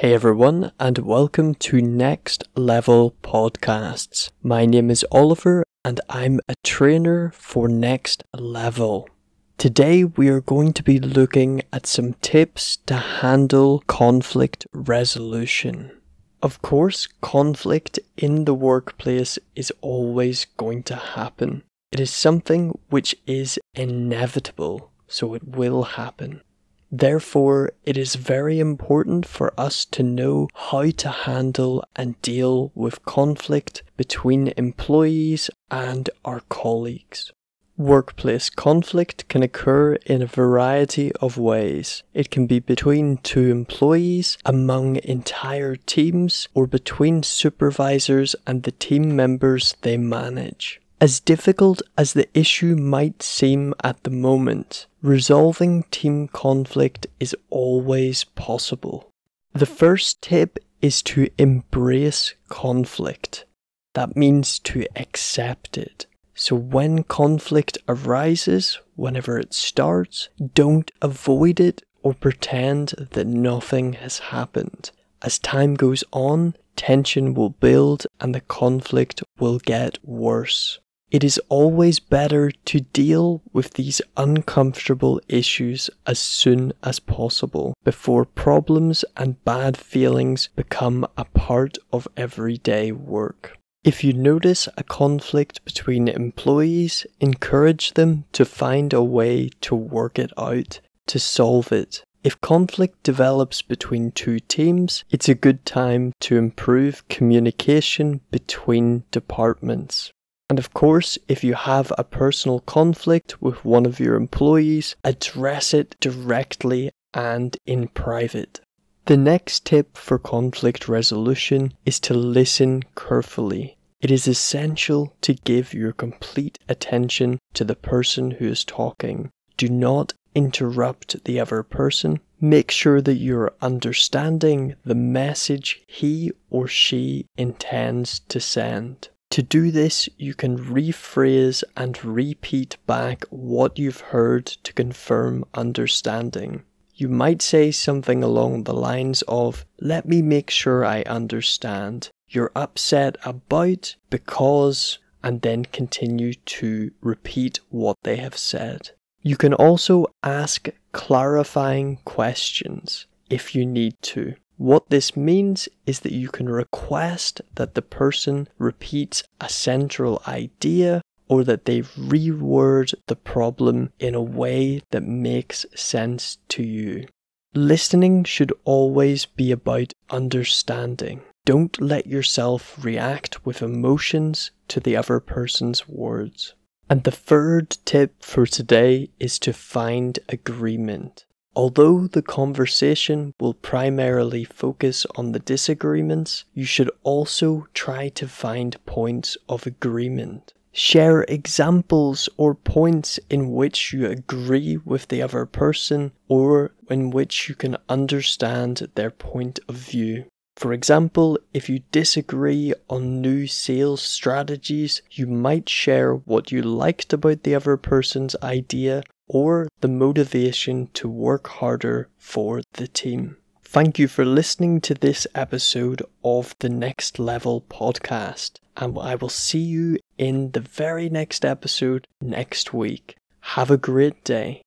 Hey everyone, and welcome to Next Level Podcasts. My name is Oliver, and I'm a trainer for Next Level. Today, we are going to be looking at some tips to handle conflict resolution. Of course, conflict in the workplace is always going to happen. It is something which is inevitable, so it will happen. Therefore, it is very important for us to know how to handle and deal with conflict between employees and our colleagues. Workplace conflict can occur in a variety of ways. It can be between two employees, among entire teams, or between supervisors and the team members they manage. As difficult as the issue might seem at the moment, resolving team conflict is always possible. The first tip is to embrace conflict. That means to accept it. So when conflict arises, whenever it starts, don't avoid it or pretend that nothing has happened. As time goes on, tension will build and the conflict will get worse. It is always better to deal with these uncomfortable issues as soon as possible before problems and bad feelings become a part of everyday work. If you notice a conflict between employees, encourage them to find a way to work it out, to solve it. If conflict develops between two teams, it's a good time to improve communication between departments. And of course, if you have a personal conflict with one of your employees, address it directly and in private. The next tip for conflict resolution is to listen carefully. It is essential to give your complete attention to the person who is talking. Do not interrupt the other person. Make sure that you're understanding the message he or she intends to send. To do this, you can rephrase and repeat back what you've heard to confirm understanding. You might say something along the lines of, Let me make sure I understand. You're upset about, because, and then continue to repeat what they have said. You can also ask clarifying questions if you need to. What this means is that you can request that the person repeats a central idea or that they reword the problem in a way that makes sense to you. Listening should always be about understanding. Don't let yourself react with emotions to the other person's words. And the third tip for today is to find agreement. Although the conversation will primarily focus on the disagreements, you should also try to find points of agreement. Share examples or points in which you agree with the other person or in which you can understand their point of view. For example, if you disagree on new sales strategies, you might share what you liked about the other person's idea or the motivation to work harder for the team. Thank you for listening to this episode of the Next Level podcast, and I will see you in the very next episode next week. Have a great day.